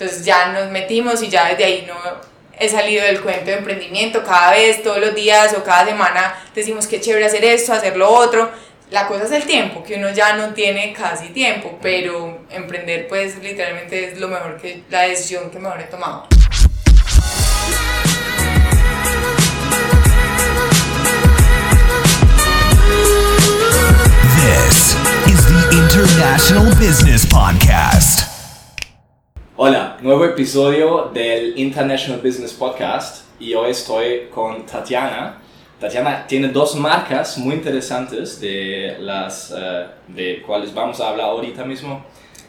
Entonces ya nos metimos y ya desde ahí no he salido del cuento de emprendimiento. Cada vez, todos los días o cada semana decimos que chévere hacer esto, hacer lo otro. La cosa es el tiempo, que uno ya no tiene casi tiempo, pero emprender pues literalmente es lo mejor que, la decisión que mejor he tomado. This is the International Business Podcast. Hola, nuevo episodio del International Business Podcast y hoy estoy con Tatiana. Tatiana tiene dos marcas muy interesantes de las eh, de cuales vamos a hablar ahorita mismo.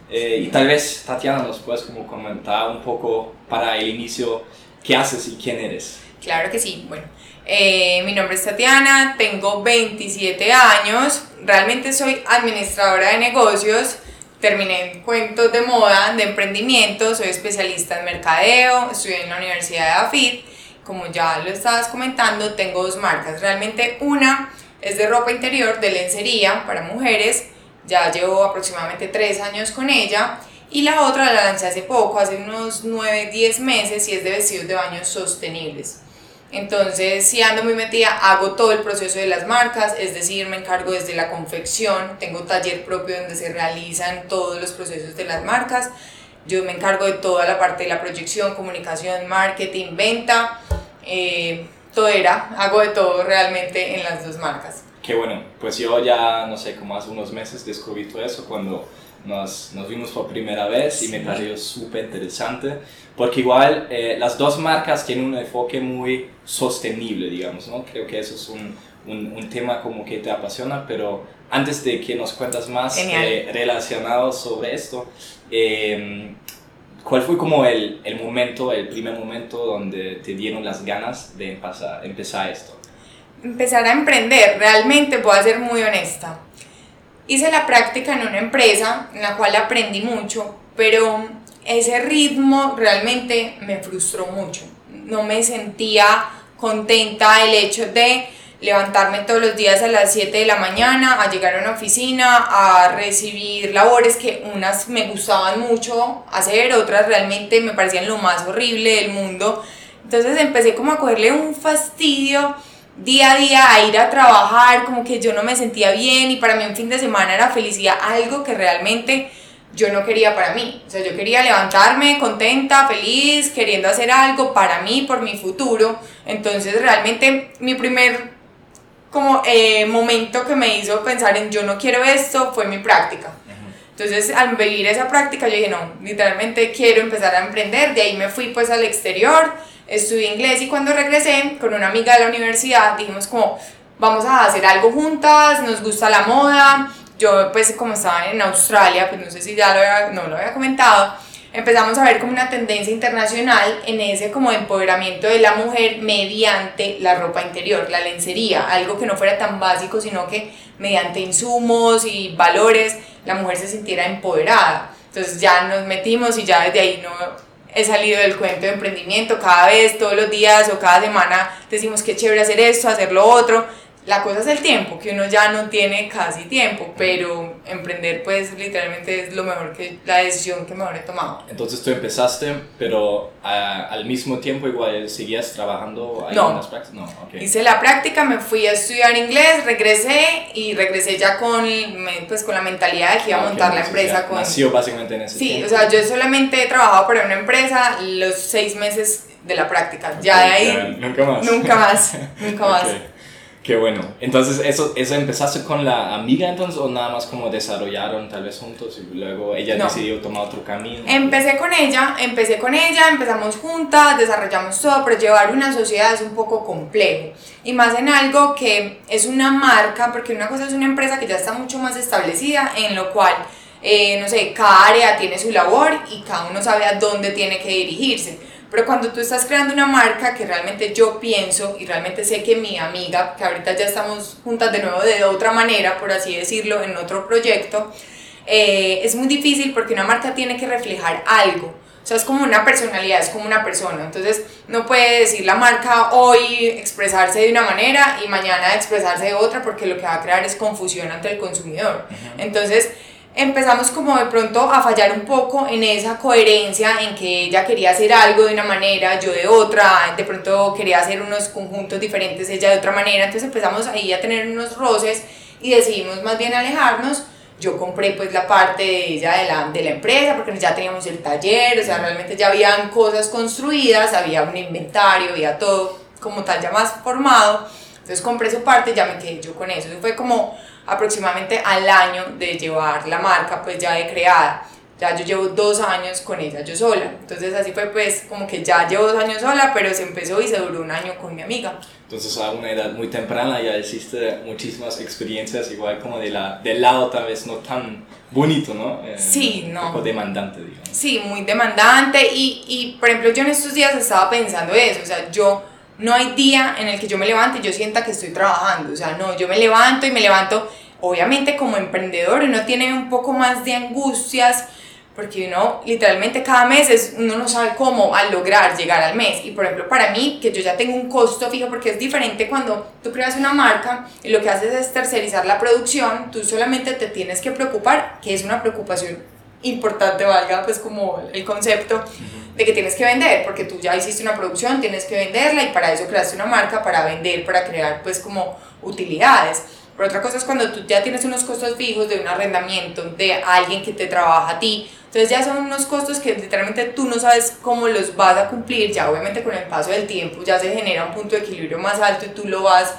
Eh, y tal vez Tatiana nos puedes como comentar un poco para el inicio qué haces y quién eres. Claro que sí. Bueno, eh, mi nombre es Tatiana, tengo 27 años, realmente soy administradora de negocios, terminé en cuentos de moda, de emprendimiento, soy especialista en mercadeo, estudié en la Universidad de AFIT, como ya lo estabas comentando, tengo dos marcas, realmente una es de ropa interior, de lencería para mujeres, ya llevo aproximadamente tres años con ella, y la otra la lancé hace poco, hace unos 9, 10 meses, y es de vestidos de baño sostenibles. Entonces, si ando muy metida, hago todo el proceso de las marcas, es decir, me encargo desde la confección, tengo taller propio donde se realizan todos los procesos de las marcas. Yo me encargo de toda la parte de la proyección, comunicación, marketing, venta, eh, todo era, hago de todo realmente en las dos marcas. Qué bueno, pues yo ya, no sé, como hace unos meses descubrí todo eso cuando nos, nos vimos por primera vez y me pareció súper interesante porque igual eh, las dos marcas tienen un enfoque muy sostenible, digamos, ¿no? Creo que eso es un, un, un tema como que te apasiona, pero antes de que nos cuentas más eh, relacionado sobre esto, eh, ¿cuál fue como el, el, momento, el primer momento donde te dieron las ganas de empezar, empezar esto? Empezar a emprender, realmente voy a ser muy honesta. Hice la práctica en una empresa en la cual aprendí mucho, pero ese ritmo realmente me frustró mucho. No me sentía contenta el hecho de levantarme todos los días a las 7 de la mañana, a llegar a una oficina, a recibir labores que unas me gustaban mucho hacer, otras realmente me parecían lo más horrible del mundo. Entonces empecé como a cogerle un fastidio día a día a ir a trabajar, como que yo no me sentía bien y para mí un fin de semana era felicidad, algo que realmente yo no quería para mí. O sea, yo quería levantarme contenta, feliz, queriendo hacer algo para mí, por mi futuro. Entonces, realmente mi primer como eh, momento que me hizo pensar en yo no quiero esto fue mi práctica. Entonces, al vivir esa práctica, yo dije, no, literalmente quiero empezar a emprender. De ahí me fui pues al exterior, estudié inglés y cuando regresé con una amiga de la universidad, dijimos como, vamos a hacer algo juntas, nos gusta la moda, yo pues como estaba en Australia, pues no sé si ya lo había, no lo había comentado, empezamos a ver como una tendencia internacional en ese como empoderamiento de la mujer mediante la ropa interior, la lencería, algo que no fuera tan básico, sino que mediante insumos y valores la mujer se sintiera empoderada. Entonces ya nos metimos y ya desde ahí no he salido del cuento de emprendimiento, cada vez, todos los días o cada semana decimos que chévere hacer esto, hacer lo otro la cosa es el tiempo, que uno ya no tiene casi tiempo, pero emprender pues literalmente es lo mejor que, la decisión que mejor he tomado. Entonces tú empezaste, pero al mismo tiempo igual seguías trabajando ahí no. en las prácticas. No, okay. Hice la práctica, me fui a estudiar inglés, regresé y regresé ya con, pues, con la mentalidad de que iba a montar la empresa. Con... Nació básicamente en ese Sí, o sea, yo solamente he trabajado para una empresa los seis meses de la práctica. ya de ahí... nunca más. Nunca más, nunca más. Qué bueno. Entonces, ¿eso, ¿eso empezaste con la amiga entonces o nada más como desarrollaron tal vez juntos y luego ella decidió tomar otro camino? Empecé con ella, empecé con ella, empezamos juntas, desarrollamos todo, pero llevar una sociedad es un poco complejo. Y más en algo que es una marca, porque una cosa es una empresa que ya está mucho más establecida, en lo cual, eh, no sé, cada área tiene su labor y cada uno sabe a dónde tiene que dirigirse pero cuando tú estás creando una marca que realmente yo pienso y realmente sé que mi amiga, que ahorita ya estamos juntas de nuevo de otra manera, por así decirlo, en otro proyecto, eh, es muy difícil porque una marca tiene que reflejar algo. O sea, es como una personalidad, es como una persona. Entonces, no puede decir la marca hoy expresarse de una manera y mañana expresarse de otra porque lo que va a crear es confusión ante el consumidor. Entonces, empezamos como de pronto a fallar un poco en esa coherencia en que ella quería hacer algo de una manera, yo de otra, de pronto quería hacer unos conjuntos diferentes, ella de otra manera, entonces empezamos ahí a tener unos roces y decidimos más bien alejarnos. Yo compré pues la parte de ella de la, de la empresa porque ya teníamos el taller, o sea, realmente ya habían cosas construidas, había un inventario, había todo como tal ya más formado. Entonces compré su parte y ya me quedé yo con eso. Eso fue como aproximadamente al año de llevar la marca pues ya de creada. Ya yo llevo dos años con ella yo sola. Entonces así fue pues como que ya llevo dos años sola, pero se empezó y se duró un año con mi amiga. Entonces a una edad muy temprana ya hiciste muchísimas experiencias, igual como de la, del lado tal vez no tan bonito, ¿no? Eh, sí, no. Un poco demandante, digamos. Sí, muy demandante y, y por ejemplo yo en estos días estaba pensando eso, o sea, yo no hay día en el que yo me levante y yo sienta que estoy trabajando, o sea, no, yo me levanto y me levanto obviamente como emprendedor. Uno tiene un poco más de angustias porque uno literalmente cada mes es, uno no sabe cómo al lograr llegar al mes. Y por ejemplo, para mí, que yo ya tengo un costo fijo, porque es diferente cuando tú creas una marca y lo que haces es tercerizar la producción, tú solamente te tienes que preocupar, que es una preocupación importante, valga pues como el concepto de que tienes que vender, porque tú ya hiciste una producción, tienes que venderla y para eso creaste una marca, para vender, para crear pues como utilidades. Pero otra cosa es cuando tú ya tienes unos costos fijos de un arrendamiento, de alguien que te trabaja a ti. Entonces ya son unos costos que literalmente tú no sabes cómo los vas a cumplir. Ya obviamente con el paso del tiempo ya se genera un punto de equilibrio más alto y tú lo vas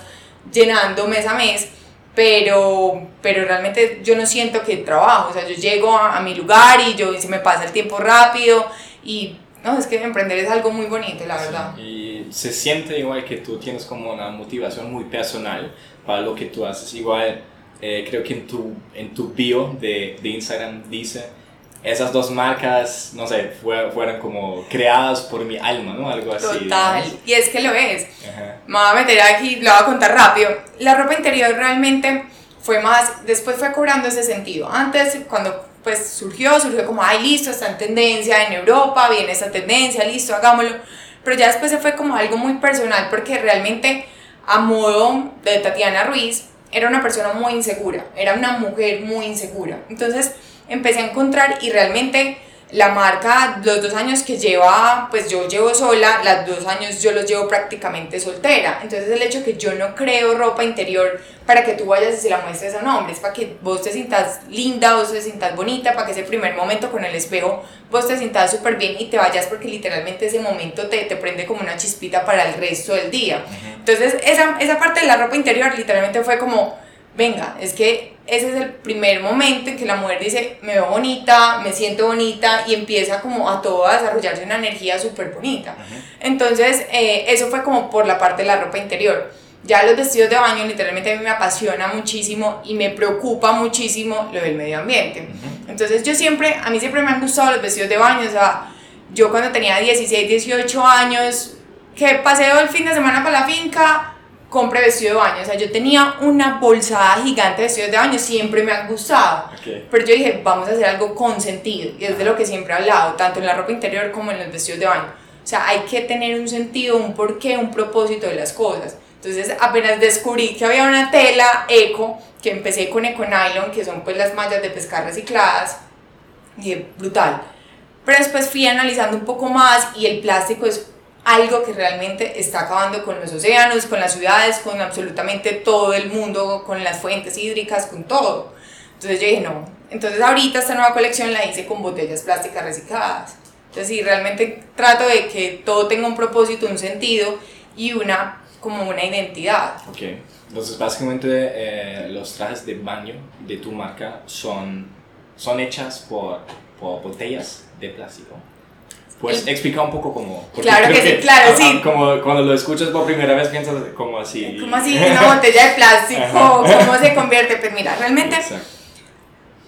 llenando mes a mes. Pero, pero realmente yo no siento que trabajo. O sea, yo llego a, mi lugar y yo se me pasa el tiempo rápido y no, es que emprender es algo muy bonito, la verdad. y se siente igual que tú tienes como una motivación muy personal para lo que tú haces. Igual, eh, creo que en tu, en tu bio de, de, Instagram dice, esas dos marcas, no sé, fueron como creadas por mi alma, ¿no? Algo así. Total, y es que lo es. Me voy a meter aquí, lo voy a contar rápido. La ropa interior realmente fue más, después fue cobrando ese sentido. Antes, cuando pues surgió, surgió como, ay, listo, está en tendencia en Europa, viene esa tendencia, listo, hagámoslo. Pero ya después se fue como algo muy personal porque realmente a modo de Tatiana Ruiz, era una persona muy insegura, era una mujer muy insegura. Entonces empecé a encontrar y realmente la marca, los dos años que lleva, pues yo llevo sola, los dos años yo los llevo prácticamente soltera. Entonces el hecho que yo no creo ropa interior para que tú vayas y se la muestres a un hombre, es para que vos te sientas linda, vos te sientas bonita, para que ese primer momento con el espejo vos te sientas súper bien y te vayas porque literalmente ese momento te, te prende como una chispita para el resto del día. Entonces esa, esa parte de la ropa interior literalmente fue como venga, es que ese es el primer momento en que la mujer dice, me veo bonita, me siento bonita y empieza como a todo a desarrollarse una energía súper bonita. Entonces, eh, eso fue como por la parte de la ropa interior. Ya los vestidos de baño literalmente a mí me apasiona muchísimo y me preocupa muchísimo lo del medio ambiente. Entonces yo siempre, a mí siempre me han gustado los vestidos de baño, o sea, yo cuando tenía 16, 18 años, que paseo el fin de semana para la finca, compre vestido de baño. O sea, yo tenía una bolsada gigante de vestidos de baño, siempre me han gustado. Pero yo dije, vamos a hacer algo con sentido. Y es de lo que siempre he hablado, tanto en la ropa interior como en los vestidos de baño. O sea, hay que tener un sentido, un porqué, un propósito de las cosas. Entonces, apenas descubrí que había una tela eco, que empecé con eco nylon, que son pues las mallas de pescar recicladas, y brutal. Pero después fui analizando un poco más y el plástico es algo que realmente está acabando con los océanos, con las ciudades, con absolutamente todo el mundo, con las fuentes hídricas, con todo. Entonces yo dije, no. Entonces ahorita esta nueva colección la hice con botellas plásticas recicladas. Entonces sí, realmente trato de que todo tenga un propósito, un sentido y una como una identidad. Ok, entonces básicamente eh, los trajes de baño de tu marca son, son hechas por, por botellas de plástico. Pues explica un poco cómo. Claro que, sí, claro, sí. Como cuando lo escuchas por primera vez piensas como así. Como así, una botella de plástico, cómo se convierte. Pues mira, realmente.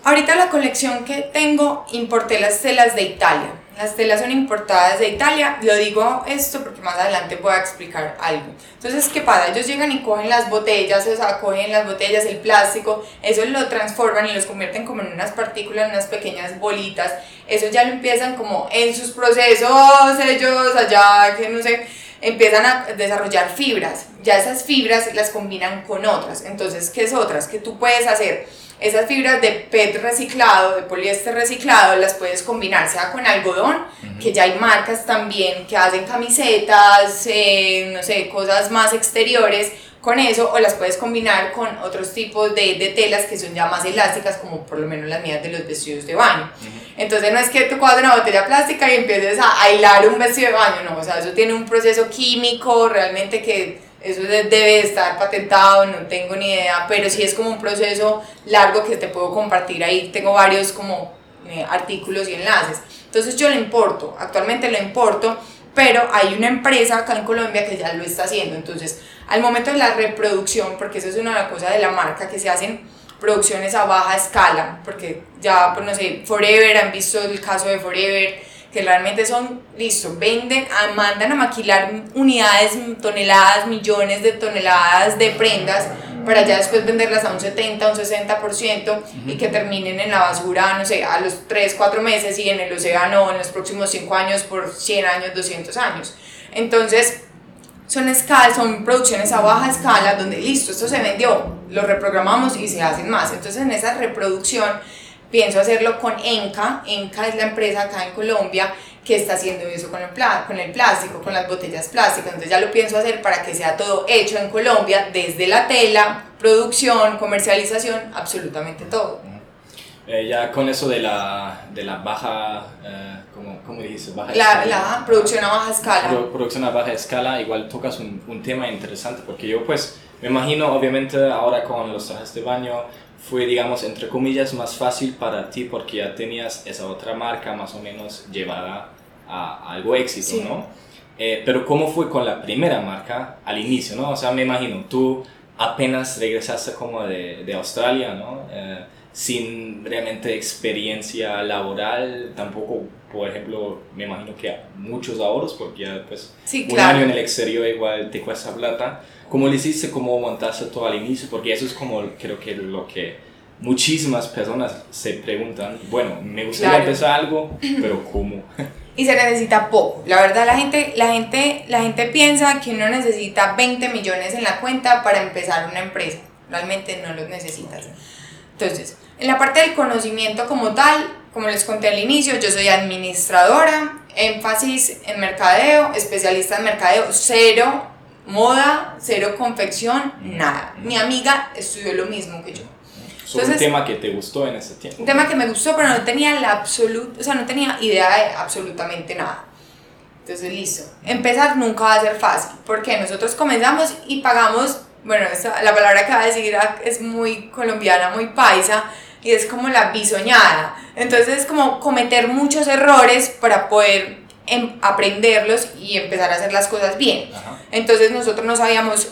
Ahorita la colección que tengo, importé las telas de Italia. Las telas son importadas de Italia. Lo digo esto porque más adelante voy a explicar algo. Entonces, ¿qué pasa? Ellos llegan y cogen las botellas, o sea, cogen las botellas, el plástico, eso lo transforman y los convierten como en unas partículas, en unas pequeñas bolitas. Eso ya lo empiezan como en sus procesos, ellos allá, que no sé, empiezan a desarrollar fibras. Ya esas fibras las combinan con otras. Entonces, ¿qué es otras? Que tú puedes hacer esas fibras de PET reciclado, de poliéster reciclado, las puedes combinar, sea con algodón, que ya hay marcas también que hacen camisetas, eh, no sé, cosas más exteriores con eso, o las puedes combinar con otros tipos de, de, telas que son ya más elásticas, como por lo menos las mías de los vestidos de baño. Entonces no es que tú cojas una botella plástica y empieces a hilar un vestido de baño, no, o sea, eso tiene un proceso químico realmente que eso debe estar patentado, no tengo ni idea, pero sí es como un proceso largo que te puedo compartir ahí. Tengo varios como eh, artículos y enlaces. Entonces yo lo importo, actualmente lo importo, pero hay una empresa acá en Colombia que ya lo está haciendo. Entonces, al momento de la reproducción, porque eso es una cosas de la marca, que se hacen producciones a baja escala, porque ya, pues no sé, Forever, han visto el caso de Forever, que realmente son, listo, venden, mandan a maquilar unidades, toneladas, millones de toneladas de prendas para ya después venderlas a un 70, un 60% y que terminen en la basura, no sé, a los 3, 4 meses y en el océano en los próximos 5 años por 100 años, 200 años. Entonces, son, escala, son producciones a baja escala donde listo, esto se vendió, lo reprogramamos y se hacen más. Entonces, en esa reproducción pienso hacerlo con Enca. Enca es la empresa acá en Colombia que está haciendo eso con el, con el plástico, con las botellas plásticas. Entonces ya lo pienso hacer para que sea todo hecho en Colombia, desde la tela, producción, comercialización, absolutamente todo. Eh, ya con eso de la, de la baja, eh, ¿cómo, ¿cómo, dijiste? Baja la, la, producción a baja escala. producción a baja escala, igual tocas un, un tema interesante porque yo pues me imagino obviamente ahora con los trajes de baño fue, digamos, entre comillas, más fácil para ti porque ya tenías esa otra marca más o menos llevada a, algo éxito, ¿no? Eh, pero ¿cómo fue con la primera marca al inicio, no? O sea, me imagino, tú apenas regresaste como de, de Australia, ¿no? Eh, sin realmente experiencia laboral, tampoco, por ejemplo, me imagino que muchos ahorros, porque ya pues un año en el exterior igual te cuesta plata. ¿Cómo le hiciste? ¿Cómo montaste todo al inicio? Porque eso es como creo que lo que muchísimas personas se preguntan, bueno, me gustaría empezar algo, pero ¿cómo? y se necesita poco. La verdad, la gente, la, gente, la gente piensa que uno necesita 20 millones en la cuenta para empezar una empresa. Realmente no los necesitas. Entonces, en la parte del conocimiento como tal, como les conté al inicio, yo soy administradora, énfasis en mercadeo, especialista en mercadeo, cero moda, cero confección, nada. Mi amiga estudió lo mismo que yo. Entonces, un tema que te gustó en ese tiempo. Un tema que me gustó, pero no tenía la absoluta, o sea, no tenía idea de absolutamente nada. Entonces, listo. Empezar nunca va a ser fácil, porque nosotros comenzamos y pagamos, bueno, la palabra que va a decir es muy colombiana, muy paisa, y es como la bisoñada. Entonces, es como cometer muchos errores para poder em, aprenderlos y empezar a hacer las cosas bien. Entonces, nosotros no sabíamos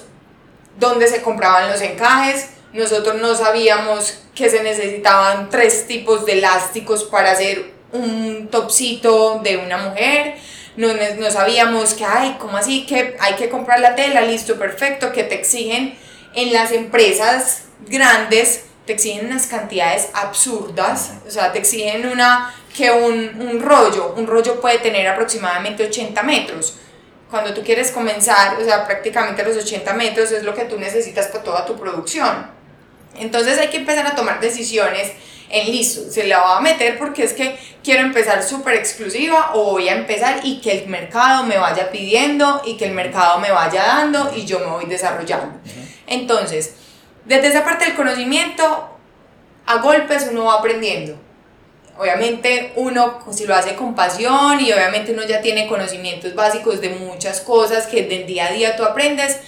dónde se compraban los encajes, nosotros no sabíamos que se necesitaban tres tipos de elásticos para hacer un topsito de una mujer. No, no sabíamos que, ay, ¿cómo así? Que hay que comprar la tela, listo, perfecto, que te exigen en las empresas grandes, te exigen unas cantidades absurdas, o sea, te exigen una, que un, un rollo, un rollo puede tener aproximadamente 80 metros. Cuando tú quieres comenzar, o sea, prácticamente los 80 metros es lo que tú necesitas para toda tu producción. Entonces hay que empezar a tomar decisiones en listo, se la va a meter porque es que quiero empezar súper exclusiva o voy a empezar y que el mercado me vaya pidiendo y que el mercado me vaya dando y yo me voy desarrollando. Entonces, desde esa parte del conocimiento, a golpes uno va aprendiendo. Obviamente uno si lo hace con pasión y obviamente uno ya tiene conocimientos básicos de muchas cosas que del día a día tú aprendes.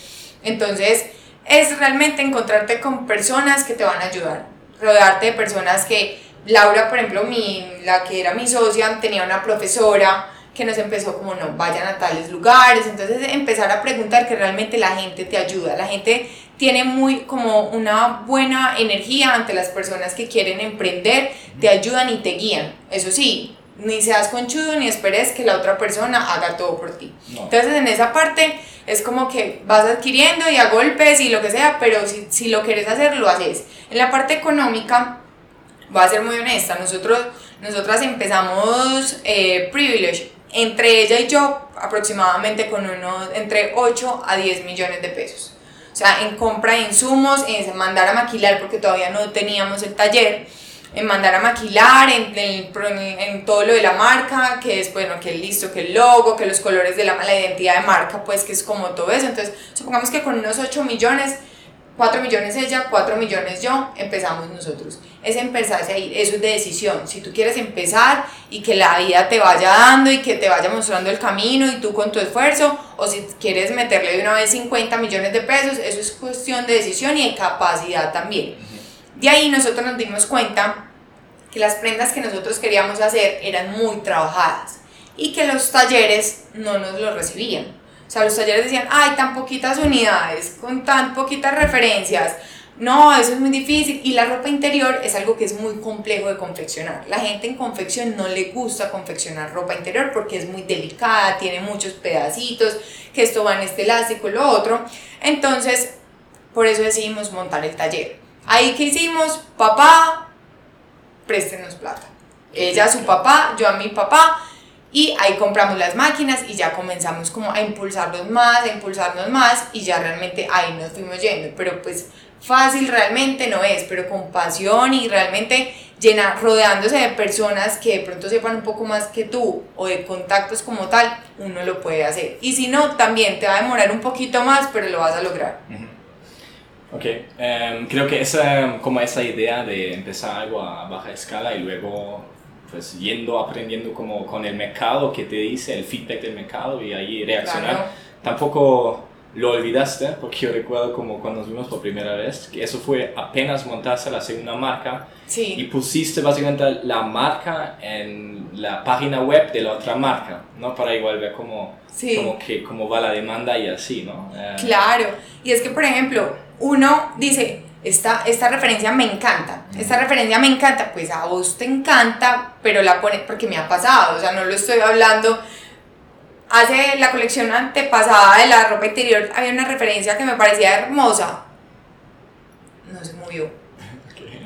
Entonces, es realmente encontrarte con personas que te van a ayudar, rodearte de personas que, Laura, por ejemplo, mi, la que era mi socia, tenía una profesora que nos empezó como no, vayan a tales lugares, entonces empezar a preguntar que realmente la gente te ayuda, la gente tiene muy como una buena energía ante las personas que quieren emprender, te ayudan y te guían, eso sí, ni seas conchudo ni esperes que la otra persona haga todo por ti. Entonces en esa parte es como que vas adquiriendo y a golpes y lo que sea, pero si, si lo quieres hacer, lo haces. En la parte económica, voy a ser muy honesta, nosotros, nosotras empezamos eh, Privilege, entre ella y yo, aproximadamente con unos entre 8 a 10 millones de pesos. O sea, en compra de insumos, en mandar a maquilar porque todavía no teníamos el taller, en mandar a maquilar, en, en, en todo lo de la marca, que es, bueno, que listo, que el logo, que los colores de la, la identidad de marca, pues que es como todo eso. Entonces, supongamos que con unos 8 millones 4 millones ella, 4 millones yo, empezamos nosotros. Es empezarse a ir, eso es de decisión. Si tú quieres empezar y que la vida te vaya dando y que te vaya mostrando el camino y tú con tu esfuerzo, o si quieres meterle de una vez 50 millones de pesos, eso es cuestión de decisión y de capacidad también. De ahí nosotros nos dimos cuenta que las prendas que nosotros queríamos hacer eran muy trabajadas y que los talleres no nos lo recibían. O sea, los talleres decían, ay, tan poquitas unidades, con tan poquitas referencias. No, eso es muy difícil. Y la ropa interior es algo que es muy complejo de confeccionar. La gente en confección no le gusta confeccionar ropa interior porque es muy delicada, tiene muchos pedacitos, que esto va en este elástico, lo otro. Entonces, por eso decidimos montar el taller. Ahí que hicimos, papá, préstenos plata. Ella a su papá, yo a mi papá y ahí compramos las máquinas y ya comenzamos como a impulsarnos más, a impulsarnos más y ya realmente ahí nos fuimos yendo. Pero pues fácil realmente no es, pero con pasión y realmente llena, rodeándose de personas que de pronto sepan un poco más que tú o de contactos como tal, uno lo puede hacer. Y si no, también te va a demorar un poquito más, pero lo vas a lograr. Ok, em, creo que esa, como esa idea de empezar algo a baja escala y luego pues yendo, aprendiendo como con el mercado que te dice, el feedback del mercado y ahí reaccionar. Tampoco lo olvidaste, porque yo recuerdo como cuando nos vimos por primera vez, que eso fue apenas montarse la segunda marca sí. y pusiste básicamente la marca en la página web de la otra marca, ¿no? Para igual ver cómo, cómo, que, cómo va la demanda y así, ¿no? Eh, claro, y es que por ejemplo, uno dice, esta, esta referencia me encanta, esta referencia me encanta, pues a vos te encanta, pero la pone porque me ha pasado, o sea, no lo estoy hablando. Hace la colección antepasada de la ropa interior había una referencia que me parecía hermosa, no se movió.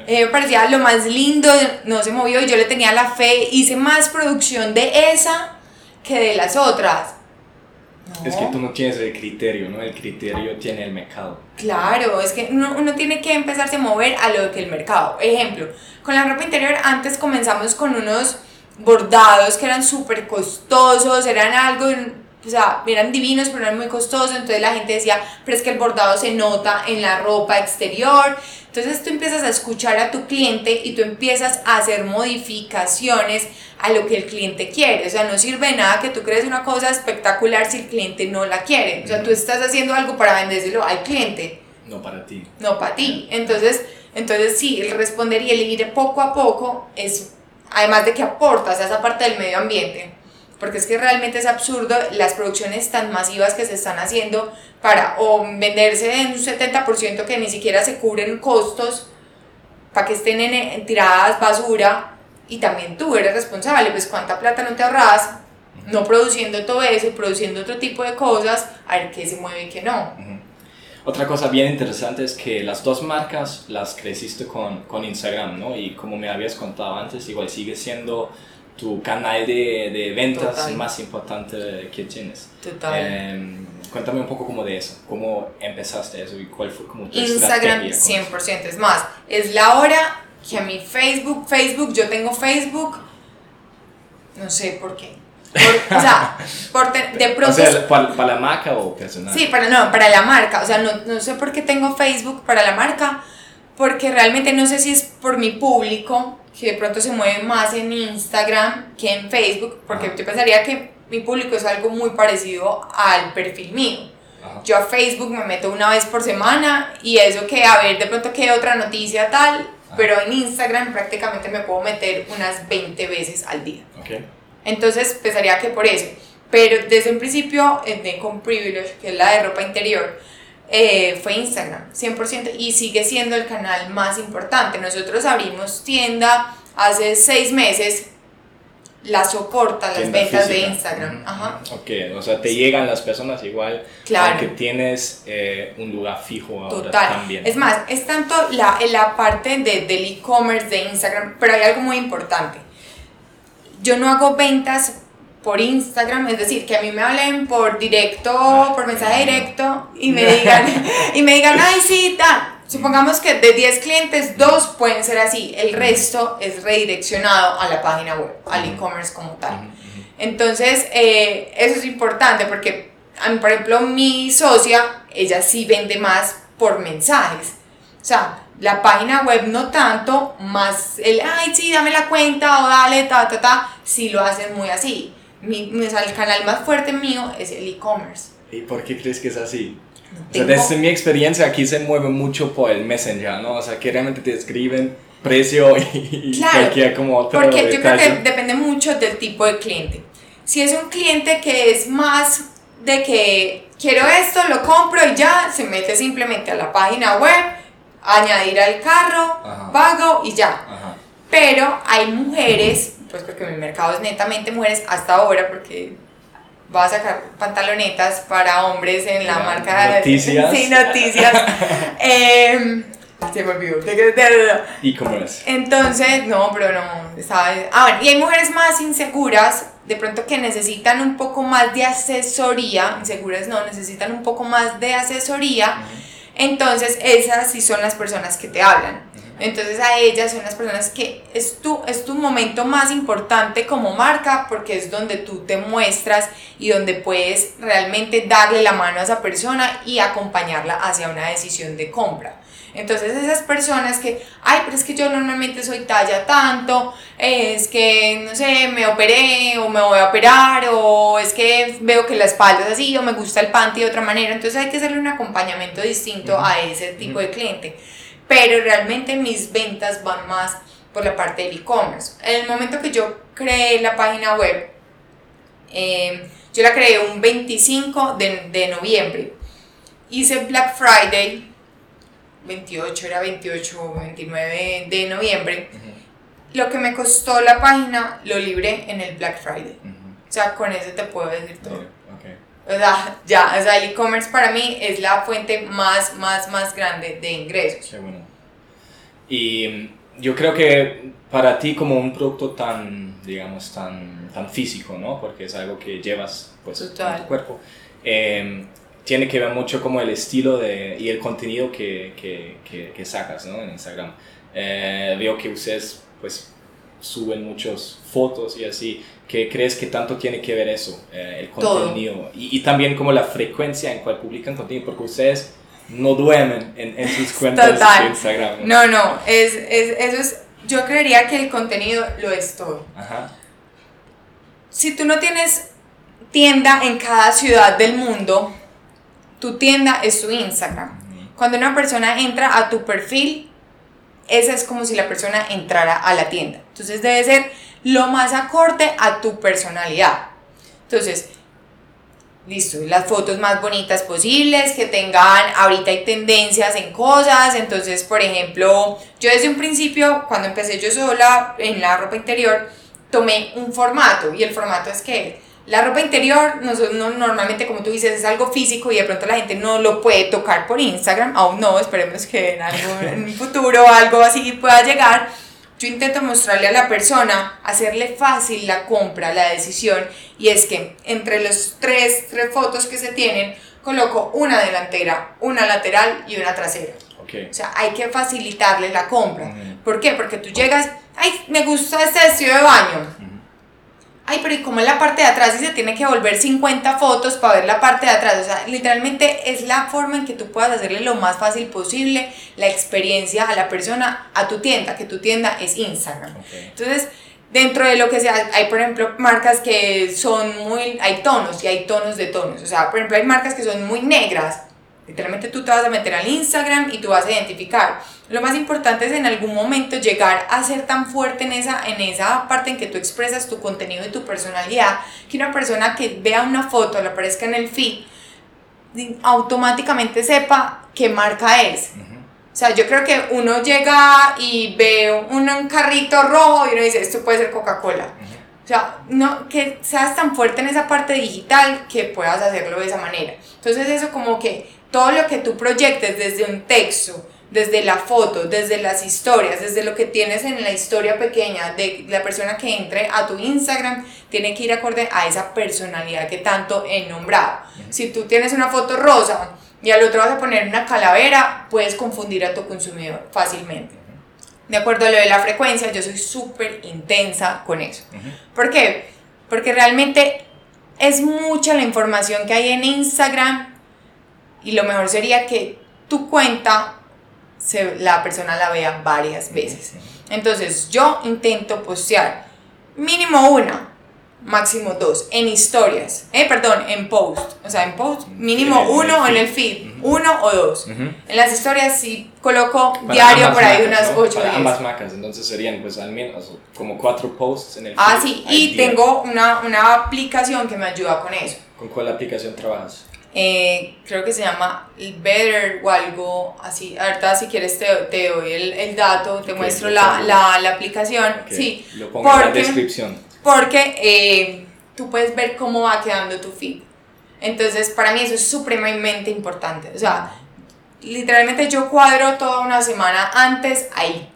Eh, me parecía lo más lindo, no se movió y yo le tenía la fe, hice más producción de esa que de las otras es que tú no tienes el criterio, ¿no? El criterio tiene el mercado. Claro, es que uno, uno, tiene que empezarse a mover a lo que el mercado. Ejemplo, con la ropa interior antes comenzamos con unos bordados que eran súper costosos, eran algo, o sea, eran divinos, pero eran muy costosos. Entonces la gente decía, pero es que el bordado se nota en la ropa exterior. Entonces tú empiezas a escuchar a tu cliente y tú empiezas a hacer modificaciones a lo que el cliente quiere. O sea, no sirve de nada que tú crees una cosa espectacular si el cliente no la quiere. O sea, tú estás haciendo algo para vendérselo al cliente. No para ti. No para ti. Entonces, entonces sí, el responder y el ir poco a poco es, además de que aportas a esa parte del medio ambiente, porque es que realmente es absurdo las producciones tan masivas que se están haciendo para o venderse en un 70% que ni siquiera se cubren costos para que estén en, tiradas basura y también tú eres responsable, pues cuánta plata no te ahorras no produciendo todo eso, produciendo otro tipo de cosas, a ver qué se mueve y qué no. Otra cosa bien interesante es que las dos marcas las creciste con, con Instagram, ¿no? Y como me habías contado antes, igual sigue siendo tu canal de, de ventas más importante que tienes. Total. Em, cuéntame un poco como de eso, cómo empezaste eso y cuál fue como tu Instagram 100%, es más, es la hora que a mi Facebook, Facebook, yo tengo Facebook, no sé por qué. o sea, por de pronto... O sea, ¿para, ¿para, la marca o personal? Sí, para, no, para la marca. O sea, no, no sé por qué tengo Facebook para la marca, porque realmente no sé si es por mi público, que de pronto se mueve más en Instagram que en Facebook, porque yo pensaría que mi público es algo muy parecido al perfil mío. Yo a Facebook me meto una vez por semana y eso que a ver de pronto qué otra noticia tal, pero en Instagram prácticamente me puedo meter unas 20 veces al día. Okay. Entonces pensaría que por eso. Pero desde un principio, en con Privilege, que es la de ropa interior, eh, fue Instagram, 100%, y sigue siendo el canal más importante. Nosotros abrimos tienda hace seis meses, la soporta las ventas de Instagram. Ajá. Ok, o sea, te llegan las personas igual, claro. aunque tienes eh, un lugar fijo ahora Total. también. Es más, es tanto la, la parte de, del e-commerce de Instagram, pero hay algo muy importante. Yo no hago ventas por Instagram, es decir, que a mí me hablen por directo, Ah, por mensaje directo y me digan, y me digan, ay, sí, tal. Supongamos que de 10 clientes, dos pueden ser así, el resto es redireccionado a la página web, al e-commerce como tal. Entonces, eh, eso es importante porque, a mí, por ejemplo, mi socia, ella sí vende más por mensajes. O sea, la página web no tanto, más el, ay, sí, dame la cuenta o dale, ta, ta, ta, sí lo hacen muy así. Mi, mi- o sea, el canal más fuerte mío es el e-commerce. ¿Y por qué crees que es así? O sea, desde mi experiencia aquí se mueve mucho por el Messenger, ¿no? O sea, que realmente te escriben precio y, Claro, cualquier como otro Porque yo creo que detalle. depende mucho del tipo de cliente. Si es un cliente que es más de que quiero esto, lo compro y ya, se mete simplemente a la página web, añadir al carro, Ajá. pago y ya. Ajá. Pero hay mujeres, pues porque mi mercado es netamente mujeres hasta ahora, porque va a sacar pantalonetas para hombres en la Ya, marca noticias. Sí, noticias. Em, se me olvidó. E-commerce. Entonces, no, pero no, ¿sabes? Ah, bueno, y hay mujeres más inseguras, de pronto que necesitan un poco más de asesoría, inseguras no, necesitan un poco más de asesoría, entonces esas sí son las personas que te hablan. Entonces a ellas son las personas que es tu, es tu momento más importante como marca porque es donde tú te muestras y donde puedes realmente darle la mano a esa persona y acompañarla hacia una decisión de compra. Entonces esas personas que, ay, pero es que yo normalmente soy talla tanto, eh, es que, no sé, me operé o me voy a operar o es que veo que la espalda es así o me gusta el panty de otra manera, entonces hay que hacerle un acompañamiento distinto a ese tipo de cliente. Pero realmente mis ventas van más por la parte del e-commerce. En el momento que yo creé la página web, eh, yo la creé un 25 de, de noviembre. Hice Black Friday, 28, era 28 o 29 de noviembre. Lo que me costó la página lo libré en el Black Friday. O sea, con eso te puedo decir todo. O sea, ya, o sea, el e-commerce para mí es la fuente más, más, más grande de ingresos. Qué bueno. Y mm, yo creo que para ti como un producto tan, digamos, tan, tan físico, ¿no? Porque es algo que llevas pues Total. en tu cuerpo, eh, tiene que ver mucho como el estilo de, y el contenido que, que, que, que sacas, ¿no? En Instagram. Eh, veo que ustedes pues suben muchas fotos y así. ¿Qué crees que tanto tiene que ver eso, eh, el contenido? Y, y también como la frecuencia en cual publican contenido, porque ustedes no duermen en, en sus cuentas Total. de Instagram. No, no, es, es, eso es, yo creería que el contenido lo es todo. Ajá. Si tú no tienes tienda en cada ciudad del mundo, tu tienda es tu Instagram. Cuando una persona entra a tu perfil, esa es como si la persona entrara a la tienda. Entonces debe ser lo más acorde a tu personalidad. Entonces, listo, las fotos más bonitas posibles, que tengan, ahorita hay tendencias en cosas, entonces, por ejemplo, yo desde un principio, cuando empecé yo sola en la ropa interior, tomé un formato y el formato es que la ropa interior no, no- normalmente como tú dices es algo físico y de pronto la gente no lo puede tocar por Instagram, aún no, esperemos que en, un futuro algo así pueda llegar. Yo intento mostrarle a la persona, hacerle fácil la compra, la decisión, y es que entre los tres, tres fotos que se tienen, coloco una delantera, una lateral y una trasera. Ok. O sea, hay que facilitarle la compra. Ujú. ¿Por qué? Porque tú llegas, ay, me gusta este vestido de baño. Ay, pero ¿y cómo es la parte de atrás? Y se tiene que volver 50 fotos para ver la parte de atrás. O sea, literalmente es la forma en que tú puedas hacerle lo más fácil posible la experiencia a la persona, a tu tienda, que tu tienda es Instagram. Entonces, dentro de lo que sea, hay por ejemplo marcas que son muy, hay tonos y hay tonos de tonos. O sea, por ejemplo, hay marcas que son muy negras. Literalmente tú te vas a meter al Instagram y tú vas a identificar. Lo más importante es en algún momento llegar a ser tan fuerte en esa, en esa parte en que tú expresas tu contenido y tu personalidad, que una persona que vea una foto, le aparezca en el feed, automáticamente sepa qué marca es. O sea, yo creo que uno llega y ve un, un carrito rojo y uno dice, esto puede ser Coca-Cola. O sea, no, que seas tan fuerte en esa parte digital que puedas hacerlo de esa manera. Entonces eso como que todo lo que tú proyectes desde un texto, desde la foto, desde las historias, desde lo que tienes en la historia pequeña de la persona que entre a tu Instagram, tiene que ir acorde a esa personalidad que tanto he nombrado. Si tú tienes una foto rosa y al otro vas a poner una calavera, puedes confundir a tu consumidor fácilmente. De acuerdo a lo de la frecuencia, yo soy súper intensa con eso. ¿Por qué? Porque realmente es mucha la información que hay en Instagram y lo mejor sería que tu cuenta se, la persona la vea varias veces. Entonces yo intento postear mínimo una, máximo dos, en historias, eh, perdón, en post, o sea, en post mínimo En uno en el feed, uno o dos. Ujú. En las historias sí coloco Para diario por ahí marcas, unas ¿no? 8 o Para 10. ambas marcas, entonces serían pues al menos como cuatro posts en el Ah, feed sí, al y día. tengo una, una aplicación que me ayuda con eso. ¿Con cuál aplicación trabajas? Eh, creo que se llama Better o algo así. Ahorita si quieres te, te doy el, el dato, te Ok, muestro la, la, la aplicación. Ok, Sí, Lo pongo en la porque- descripción. porque eh, tú puedes ver cómo va quedando tu feed. Entonces, para mí eso es supremamente importante. O sea, literalmente yo cuadro toda una semana antes ahí.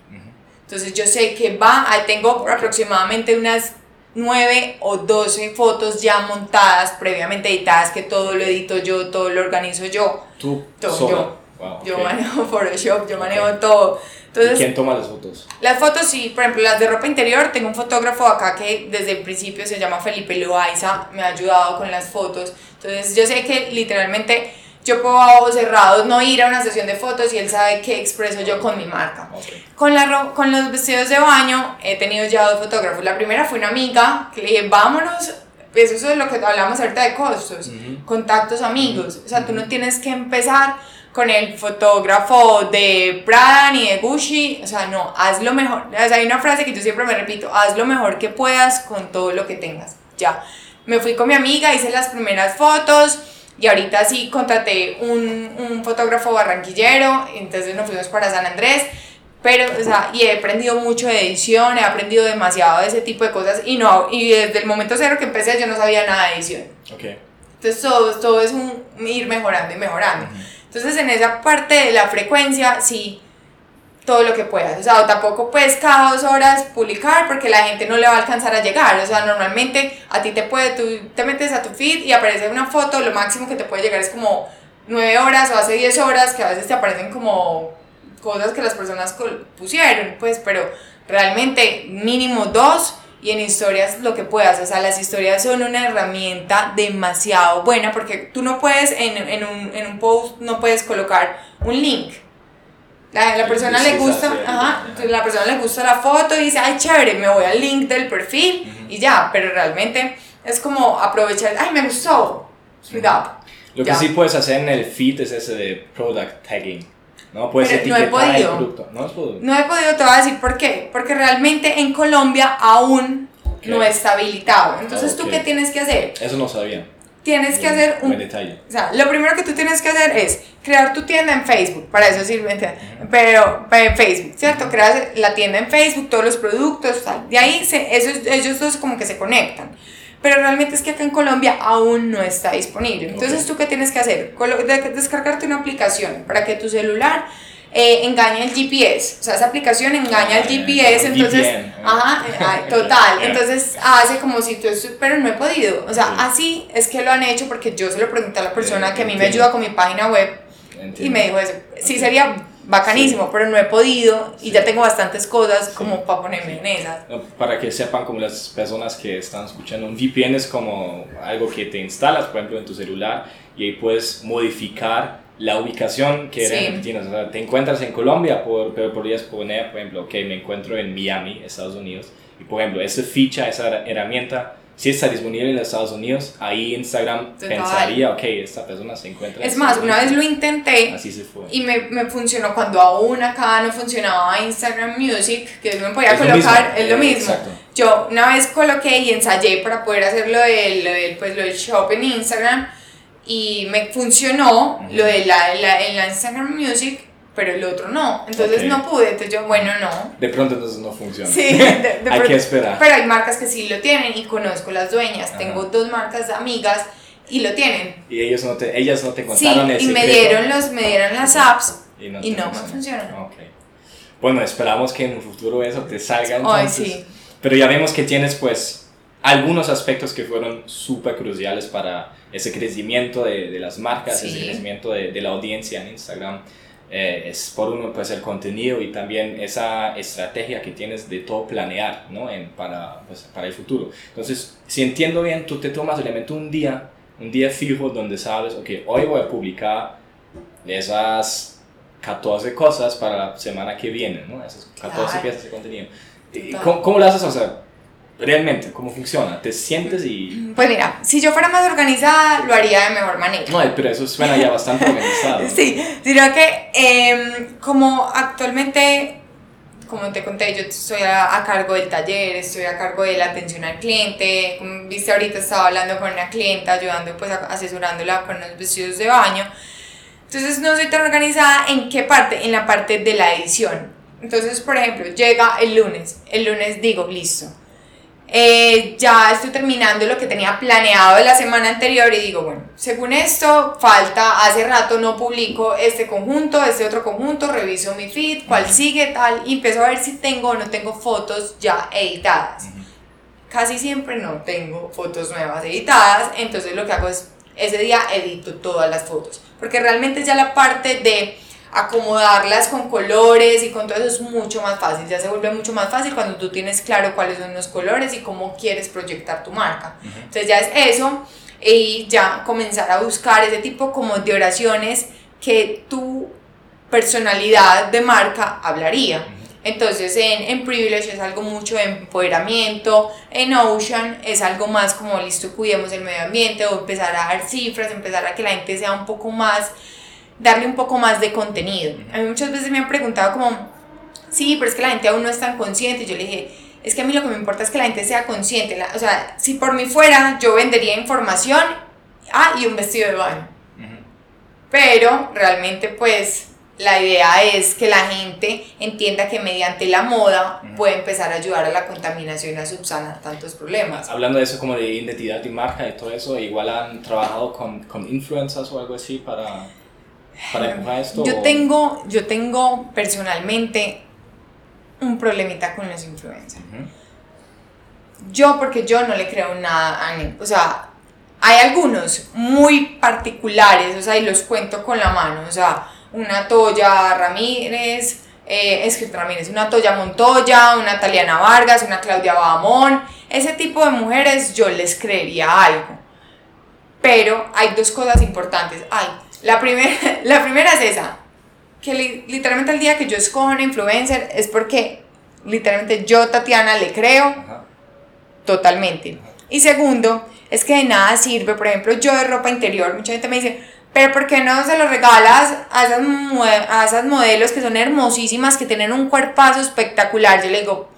Entonces, yo sé que va, ahí tengo aproximadamente unas 9 o 12 fotos ya montadas, previamente editadas, que todo lo edito yo, todo lo organizo yo. Tú Todo sola. yo. Wow, Yo ok. manejo Photoshop, yo manejo Ok. todo. ¿Y Entonces, quién toma las fotos? las fotos, sí, por ejemplo, las de ropa interior, tengo un fotógrafo acá que desde el principio se llama Felipe Loaiza, me ha ayudado con las fotos. Entonces, yo sé que literalmente yo puedo a ojos cerrados no ir a una sesión de fotos y él sabe qué expreso yo con mi marca. Con, la con los vestidos de baño he tenido ya dos fotógrafos. La primera fue una amiga que le dije, vámonos. Eso es lo que hablamos ahorita de costos. Ujú. Contactos amigos. O sea, tú no tienes que empezar con el fotógrafo de Prada ni de Gucci. O sea, no, haz lo mejor. O sea, hay una frase que yo siempre me repito, haz lo mejor que puedas con todo lo que tengas. Ya. Me fui con mi amiga, hice las primeras fotos. Y ahorita sí contraté un, un fotógrafo barranquillero, entonces nos fuimos para San Andrés. Pero, o sea, y he aprendido mucho de edición, he aprendido demasiado de ese tipo de cosas. Y no, y desde el momento cero que empecé yo no sabía nada de edición. Ok. Entonces todo, todo es un ir mejorando y mejorando. Entonces en esa parte de la frecuencia, sí, todo lo que puedas. O sea, tampoco puedes cada dos horas publicar porque la gente no le va a alcanzar a llegar. O sea, normalmente a ti te puede, tú te metes a tu feed y aparece una foto, lo máximo que te puede llegar es como nueve horas o hace 10 horas que a veces te aparecen como cosas que las personas pusieron, pues, pero realmente mínimo dos y en historias lo que puedas, o sea, las historias son una herramienta demasiado buena porque tú no puedes en, en, un, en un post, no puedes colocar un link. La, la persona le gusta, ajá, la persona le gusta la foto y dice, ay, chévere, me voy al link del perfil y ya, pero realmente es como aprovechar, ay, me gustó, cuidado. Lo que sí puedes hacer en el feed es ese de product tagging. ¿no? Puedes Pero no he etiquetar el producto. No has podido. No he podido, te voy a decir por qué. Porque realmente en Colombia aún no está habilitado. Entonces, ¿tú Ok. qué tienes que hacer? Eso no sabía. Tienes que Buen- hacer un... detalle. O sea, lo primero que tú tienes que hacer es crear tu tienda en Facebook. Para eso sirve, pero en Facebook, ¿cierto? Creas la tienda en Facebook, todos los productos, tal. De ahí se, esos, ellos dos como que se conectan. Pero realmente es que acá en Colombia aún no está disponible. Entonces, Ok. ¿tú qué tienes que hacer? Descargarte una aplicación para que tu celular eh, engañe el GPS. O sea, esa aplicación engaña el Ah, GPS, como entonces, ah. ajá, total. Entonces hace como si tú pero no he podido. O sea, así es que lo han hecho porque yo se lo pregunté a la persona Eh, que a mí me ayuda con mi página web y me dijo eso. Sí sería bacanísimo, pero no he podido y Sí. ya tengo bastantes cosas como para ponerme en esas. Para que sepan como las personas que están escuchando, un VPN es como algo que te instalas, por ejemplo, en tu celular y ahí puedes modificar la ubicación que Sí. realmente tienes. O sea, te encuentras en Colombia, por, pero podrías poner, por ejemplo, que me encuentro en Miami, Estados Unidos, y por ejemplo, esa ficha, esa herramienta, si está disponible en Estados Unidos, ahí Instagram Total. pensaría, ok, esta persona se encuentra en Es más, Estados una vez lo intenté Así se fue. y me, me funcionó cuando aún acá no funcionaba Instagram Music, que yo me podía Es lo colocar, mismo, es lo eh, mismo. exacto. Yo una vez coloqué y ensayé para poder hacer lo del, lo del, pues, lo del shop en Instagram y me funcionó lo de la, la, la Instagram Music, pero el otro no. Entonces no pude, entonces yo, bueno, no. De pronto entonces no funciona. Sí, de- de Hay pronto- que esperar. Pero hay marcas que sí lo tienen y conozco las dueñas. Tengo dos marcas amigas y lo tienen. Y ellos no te, ellas no te Sí, contaron el y me dieron, los, me dieron las apps Y no, Y no me funciona. Ok. Bueno, esperamos que en un futuro eso te salga Ay, entonces. sí. Pero ya vemos que tienes pues algunos aspectos que fueron súper cruciales para ese crecimiento de, de las marcas, Sí. ese crecimiento de, de la audiencia en Instagram. Eh, es por uno pues el contenido y también esa estrategia que tienes de todo planear ¿no? en, para, pues, para el futuro. Entonces, si entiendo bien, tú te tomas realmente un día, un día fijo donde sabes, ok, hoy voy a publicar esas 14 cosas para la semana que viene, ¿no? Esas 14 Claro. piezas de contenido. ¿Y Total. ¿Cómo, ¿Cómo lo haces? O sea, realmente, ¿cómo funciona? ¿Te sientes y...? Pues mira, si yo fuera más organizada, lo haría de mejor manera. No, pero eso suena ya bastante organizado. Sí, sino que em, como actualmente, como te conté, yo estoy a, a cargo del taller, estoy a cargo de la atención al cliente, como viste ahorita estaba hablando con una clienta, ayudando pues a- asesorándola con los vestidos de baño. Entonces no soy tan organizada en qué parte, en la parte de la edición. Entonces, por ejemplo, llega el lunes, el lunes digo, listo, eh, ya estoy terminando lo que tenía planeado de la semana anterior y digo, bueno, según esto, falta, hace rato no publico este conjunto, este otro conjunto, reviso mi feed, cuál sigue, tal, y empiezo a ver si tengo o no tengo fotos ya editadas. Casi siempre no tengo fotos nuevas editadas, entonces lo que hago es, ese día edito todas las fotos, porque realmente ya la parte de acomodarlas con colores y con todo eso es mucho más fácil, ya se vuelve mucho más fácil cuando tú tienes claro cuáles son los colores y cómo quieres proyectar tu marca. Entonces ya es eso y ya comenzar a buscar ese tipo como de oraciones que tu personalidad de marca hablaría. Entonces en, en Privilege es algo mucho de empoderamiento, en Ocean es algo más como listo, cuidemos el medio ambiente o empezar a dar cifras, empezar a que la gente sea un poco más, darle un poco más de contenido. A mí muchas veces me han preguntado como, sí, pero es que la gente aún no es tan consciente. Yo le dije, es que a mí lo que me importa es que la gente sea consciente. La- o sea, si por mí fuera, yo vendería información ah, y un vestido de baño. Pero realmente pues la idea es que la gente entienda que mediante la moda puede empezar a ayudar a la contaminación a subsanar tantos problemas. Hablando de eso como de identidad y marca y todo eso, igual han trabajado con, con influencers o algo así para, para empujar esto. Yo tengo, yo tengo personalmente un problemita con los influencers. Ujú. Yo, porque yo no le creo nada a Nel. O sea, hay algunos muy particulares, o sea, y los cuento con la mano. O sea, una Toya Ramírez, eh, es que Ramírez, una Toya Montoya, una Taliana Vargas, una Claudia Bahamón. Ese tipo de mujeres yo les creería algo. Pero hay dos cosas importantes. Ay, la, primer, la primera es esa. Que li- literalmente el día que yo escojo una influencer es porque literalmente yo, Tatiana, le creo Ajá. totalmente. Y segundo, es que de nada sirve, por ejemplo, yo de ropa interior, mucha gente me dice, pero ¿por qué no se lo regalas a esas, a esas modelos que son hermosísimas, que tienen un cuerpazo espectacular? Yo le digo,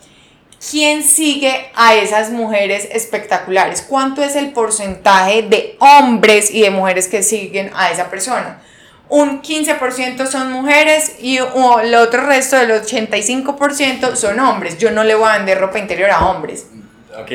¿quién sigue a esas mujeres espectaculares? ¿Cuánto es el porcentaje de hombres y de mujeres que siguen a esa persona? Un 15% son mujeres y el otro resto del 85% son hombres. Yo no le voy a vender ropa interior a hombres. Ok,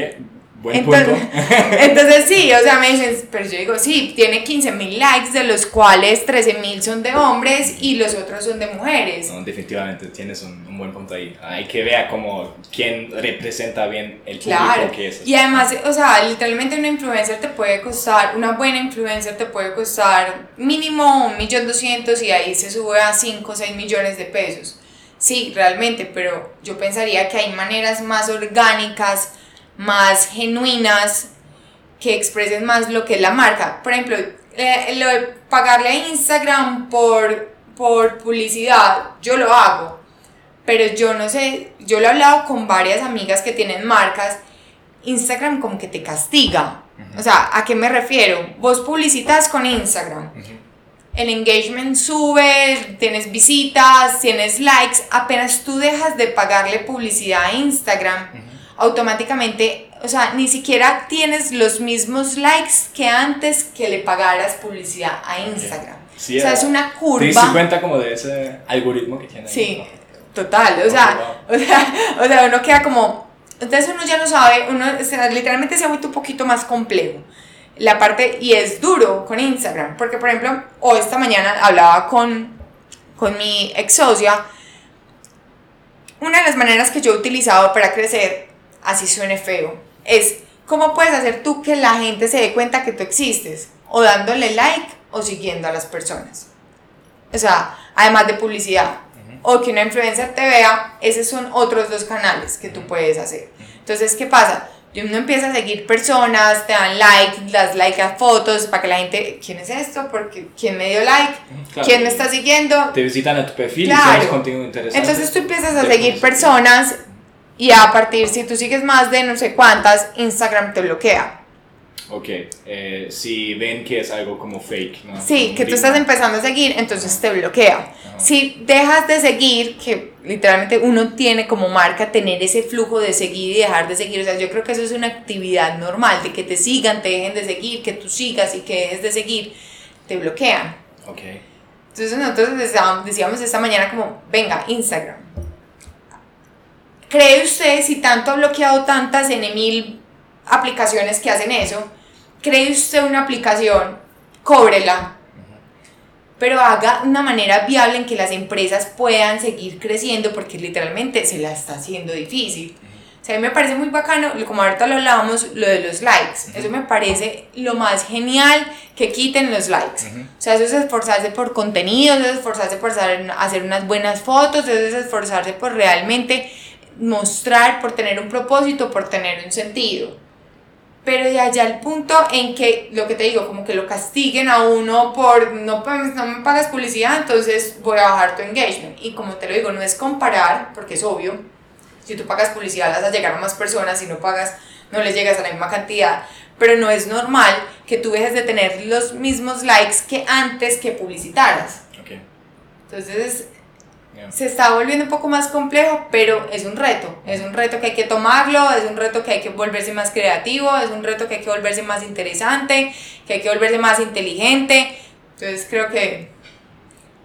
buen Entonces, punto. entonces sí, o sea, me dicen, pero yo digo, sí, tiene 15 mil likes, de los cuales 13 mil son de hombres y los otros son de mujeres. No, definitivamente tienes un, un buen punto ahí. Hay que ver como quién representa bien el público Claro, que es. y además, o sea, literalmente una influencer te puede costar, una buena influencer te puede costar mínimo un millón doscientos y ahí se sube a 5 o 6 millones de pesos. Sí, realmente, pero yo pensaría que hay maneras más orgánicas, más genuinas, que expresen más lo que es la marca. Por ejemplo, eh, lo de pagarle a Instagram por, por publicidad, yo lo hago pero yo no sé, yo lo he hablado con varias amigas que tienen marcas, Instagram como que te castiga. O sea, ¿a qué me refiero? Vos publicitas con Instagram, el engagement sube, tienes visitas, tienes likes, apenas tú dejas de pagarle publicidad a Instagram, automáticamente, o sea, ni siquiera tienes los mismos likes que antes que le pagaras publicidad a Instagram. Sí, o sea, eh, es una ¿Te diste curva. cuenta como de ese algoritmo que tiene? Sí, total, o sea, o sea, o sea, uno queda como, entonces uno ya no sabe, uno o sea, literalmente se ha vuelto un poquito más complejo. La parte, y es duro con Instagram, porque por ejemplo, hoy esta mañana hablaba con, con mi ex socia, una de las maneras que yo he utilizado para crecer, así suene feo, es cómo puedes hacer tú que la gente se dé cuenta que tú existes, o dándole like o siguiendo a las personas. O sea, además de publicidad, o que una influencer te vea, esos son otros dos canales que tú puedes hacer. Entonces, ¿qué pasa? Uno empieza a seguir personas, te dan like, las like a fotos para que la gente, ¿quién es esto? Porque ¿quién me dio like? Claro. ¿Quién me está siguiendo? Te visitan a tu perfil y Claro. tienes contenido interesante. Entonces tú empiezas a seguir personas y a partir, si tú sigues más de no sé cuántas, Instagram te bloquea. Ok, eh, si ven que es algo como fake, ¿no? Sí, Como que tú estás empezando a seguir, entonces te bloquea. Si dejas de seguir, que literalmente uno tiene como marca tener ese flujo de seguir y dejar de seguir, o sea, yo creo que eso es una actividad normal, de que te sigan, te dejen de seguir, que tú sigas y que dejes de seguir, te bloquean. Ok, Entonces nosotros decíamos esta mañana como, venga, Instagram. ¿Cree usted, si tanto ha bloqueado tantas N mil aplicaciones que hacen eso, cree usted una aplicación, cóbrela, pero haga una manera viable en que las empresas puedan seguir creciendo porque literalmente se la está haciendo difícil. O sea, a mí me parece muy bacano, como ahorita lo hablábamos, lo de los likes. Eso me parece lo más genial que quiten los likes. O sea, eso es esforzarse por contenido, eso es esforzarse por hacer unas buenas fotos, eso es esforzarse por realmente mostrar, por tener un propósito, por tener un sentido. Pero de allá al punto en que, lo que te digo, como que lo castiguen a uno por no, pa- no me pagas publicidad, entonces voy a bajar tu engagement. Y como te lo digo, no es comparar, porque es obvio, si tú pagas publicidad vas a llegar a más personas, si no pagas no les llegas a la misma cantidad. Pero no es normal que tú dejes de tener los mismos likes que antes que publicitaras. ok. Entonces Yeah. se está volviendo un poco más complejo, pero es un reto. Es un reto que hay que tomarlo, es un reto que hay que volverse más creativo, es un reto que hay que volverse más interesante, que hay que volverse más inteligente. Entonces creo que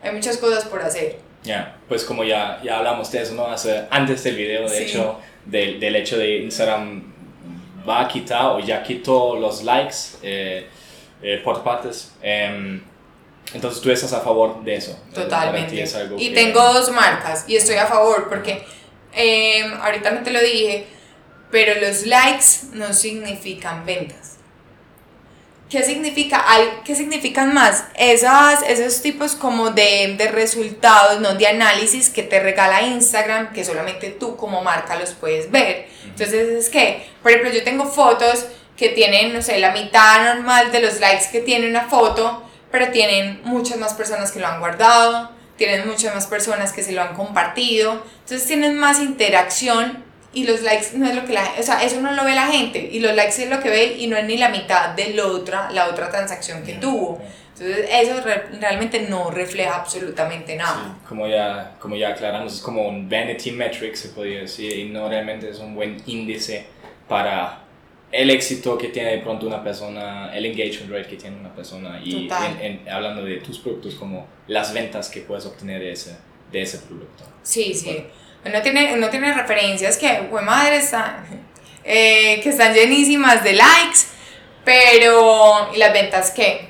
hay muchas cosas por hacer. Ya, pues como ya, ya hablamos de eso, ¿no? Hace, antes del video, de Sí. hecho, del, del hecho de Instagram va a quitar o ya quitó los likes eh, eh, por partes. Em, entonces tú estás a favor de eso. Totalmente. es Y que- tengo dos marcas y estoy a favor porque eh, ahorita no te lo dije, pero los likes no significan ventas. ¿Qué significa? ¿Qué significan más? Esas, esos tipos como de, de resultados, no de análisis que te regala Instagram, que solamente tú como marca los puedes ver. Entonces es que, por ejemplo, yo tengo fotos que tienen, no sé, la mitad normal de los likes que tiene una foto, pero tienen muchas más personas que lo han guardado, tienen muchas más personas que se lo han compartido, entonces tienen más interacción y los likes no es lo que la o sea, eso no lo ve la gente y los likes es lo que ve y no es ni la mitad de la otra, la otra transacción que tuvo. Entonces eso re- realmente no refleja absolutamente nada. Sí, como ya, como ya aclaramos, es como un vanity metric, se podría decir, y no realmente es un buen índice para el éxito que tiene de pronto una persona, el engagement rate que tiene una persona, y en- en- hablando de tus productos, como las ventas que puedes obtener de ese, de ese producto. Sí, sí. No tiene, no tiene referencias que, güey, madre, está, eh, que están llenísimas de likes, pero ¿y las ventas qué?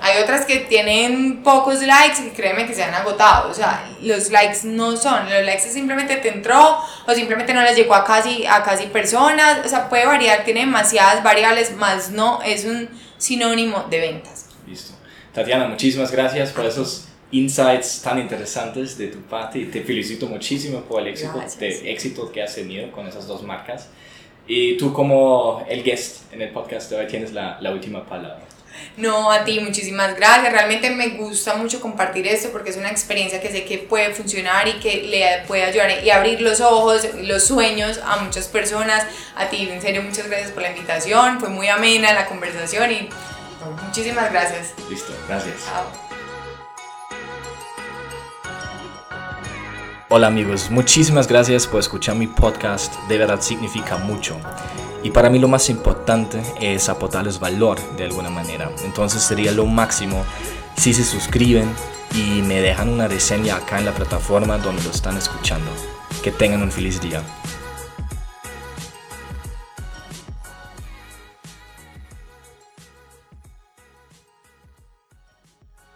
Hay otras que tienen pocos likes y créeme que se han agotado. O sea, los likes no son. Los likes es simplemente te entró o simplemente no les llegó a casi, a casi personas. O sea, puede variar, tiene demasiadas variables, más no es un sinónimo de ventas. Listo. Tatiana, muchísimas gracias por esos insights tan interesantes de tu parte y te felicito muchísimo por el éxito, de éxito que has tenido con esas dos marcas. Y tú como el guest en el podcast de hoy tienes la, la última palabra. No, a ti, muchísimas gracias. Realmente me gusta mucho compartir esto porque es una experiencia que sé que puede funcionar y que le puede ayudar y abrir los ojos, los sueños a muchas personas. A ti, en serio, muchas gracias por la invitación. Fue muy amena la conversación y no, muchísimas gracias. Listo, gracias. Chao. Hola amigos, muchísimas gracias por escuchar mi podcast, de verdad significa mucho. Y para mí lo más importante es aportarles valor de alguna manera. Entonces sería lo máximo si se suscriben y me dejan una reseña acá en la plataforma donde lo están escuchando. Que tengan un feliz día.